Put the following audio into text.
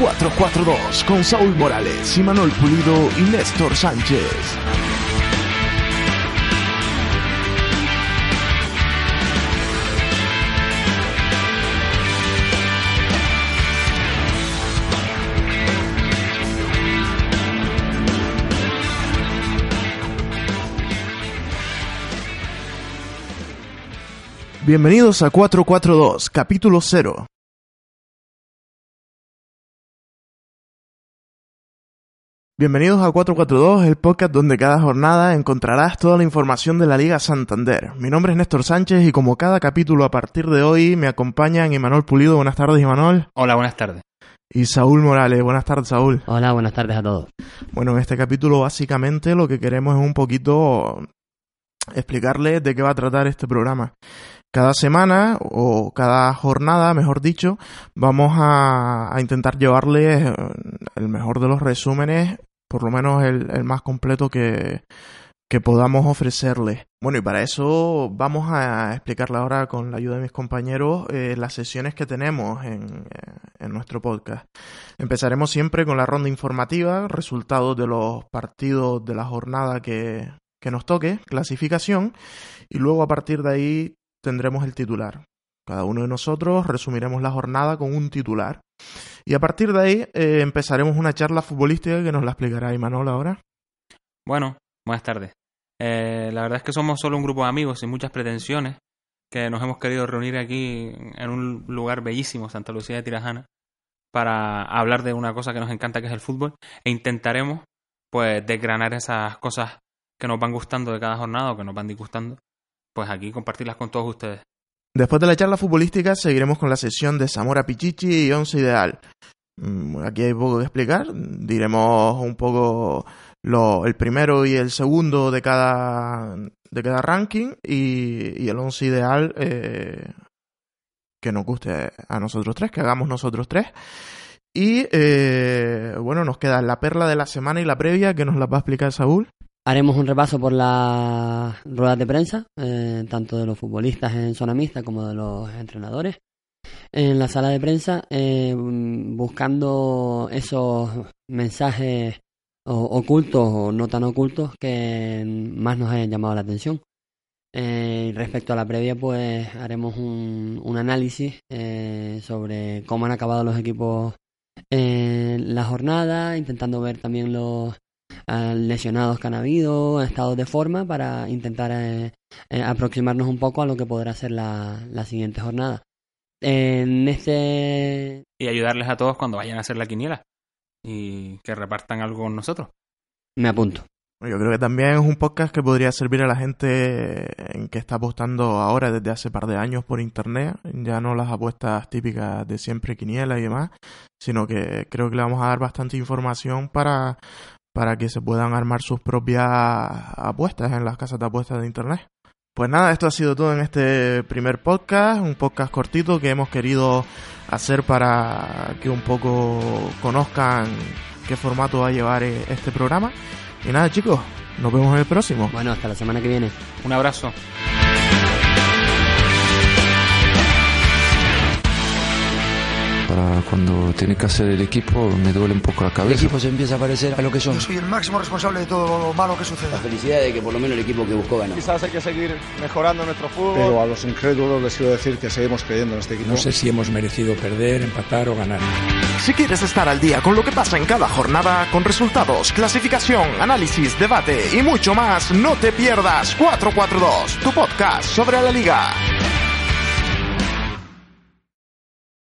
442 con Saúl Morales, Manuel Pulido y Néstor Sánchez. Bienvenidos a 442, capítulo 0. Bienvenidos a 442, el podcast donde cada jornada encontrarás toda la información de la Liga Santander. Mi nombre es Néstor Sánchez y como cada capítulo a partir de hoy me acompañan Imanol Pulido. Buenas tardes, Imanol. Hola, buenas tardes. Y Saúl Morales. Buenas tardes, Saúl. Hola, buenas tardes a todos. Bueno, en este capítulo básicamente lo que queremos es un poquito explicarles de qué va a tratar este programa. Cada semana o cada jornada, mejor dicho, vamos a, intentar llevarles el mejor de los resúmenes, por lo menos el, más completo que, que podamos ofrecerles. Bueno, y para eso vamos a explicarle ahora con la ayuda de mis compañeros eh, las sesiones que tenemos en, eh, en, nuestro podcast. Empezaremos siempre con la ronda informativa, resultados de los partidos de la jornada que, que nos toque, clasificación, y luego a partir de ahí tendremos el titular. Cada uno de nosotros resumiremos la jornada con un titular. Y a partir de ahí eh, empezaremos una charla futbolística que nos la explicará Imanol ahora. Bueno, buenas tardes. Eh, la verdad es que somos solo un grupo de amigos sin muchas pretensiones que nos hemos querido reunir aquí en un lugar bellísimo, Santa Lucía de Tirajana, para hablar de una cosa que nos encanta que es el fútbol e intentaremos pues desgranar esas cosas que nos van gustando de cada jornada o que nos van disgustando pues aquí compartirlas con todos ustedes. Después de la charla futbolística seguiremos con la sesión de Zamora Pichichi y Once Ideal. Mm, aquí hay poco que explicar. Diremos un poco lo, el primero y el segundo de cada, de cada ranking y, el once ideal eh, que nos guste a nosotros tres, que hagamos nosotros tres. Y eh, bueno, nos queda la perla de la semana y la previa que nos la va a explicar Saúl. Haremos un repaso por las ruedas de prensa, eh, tanto de los futbolistas en zona mixta como de los entrenadores. En la sala de prensa, eh, buscando esos mensajes ocultos o no tan ocultos que más nos hayan llamado la atención. Eh, respecto a la previa, pues haremos un, un análisis sobre cómo han acabado los equipos en la jornada, intentando ver también los lesionados que han habido, estados de forma, para intentar eh, eh, aproximarnos un poco a lo que podrá ser la, siguiente jornada. En este... Y ayudarles a todos cuando vayan a hacer la quiniela y que repartan algo con nosotros. Me apunto. Yo creo que también es un podcast que podría servir a la gente en que está apostando ahora desde hace par de años por internet, ya no las apuestas típicas de siempre quiniela y demás, sino que creo que le vamos a dar bastante información para para que se puedan armar sus propias apuestas en las casas de apuestas de internet. Pues nada, esto ha sido todo en este primer podcast, un podcast cortito que hemos querido hacer para que un poco conozcan qué formato va a llevar este programa. Y nada chicos, nos vemos en el próximo. Bueno, hasta la semana que viene. Un abrazo. Cuando tiene que hacer el equipo me duele un poco la cabeza. El equipo se empieza a parecer a lo que son. Yo soy el máximo responsable de todo lo malo que suceda. La felicidad de que por lo menos el equipo que buscó ganó. Quizás hay que seguir mejorando nuestro fútbol. Pero a los incrédulos les quiero decir que seguimos creyendo en este equipo. No sé si hemos merecido perder, empatar o ganar. Si quieres estar al día con lo que pasa en cada jornada, con resultados, clasificación, análisis, debate y mucho más, no te pierdas 442, tu podcast sobre la liga.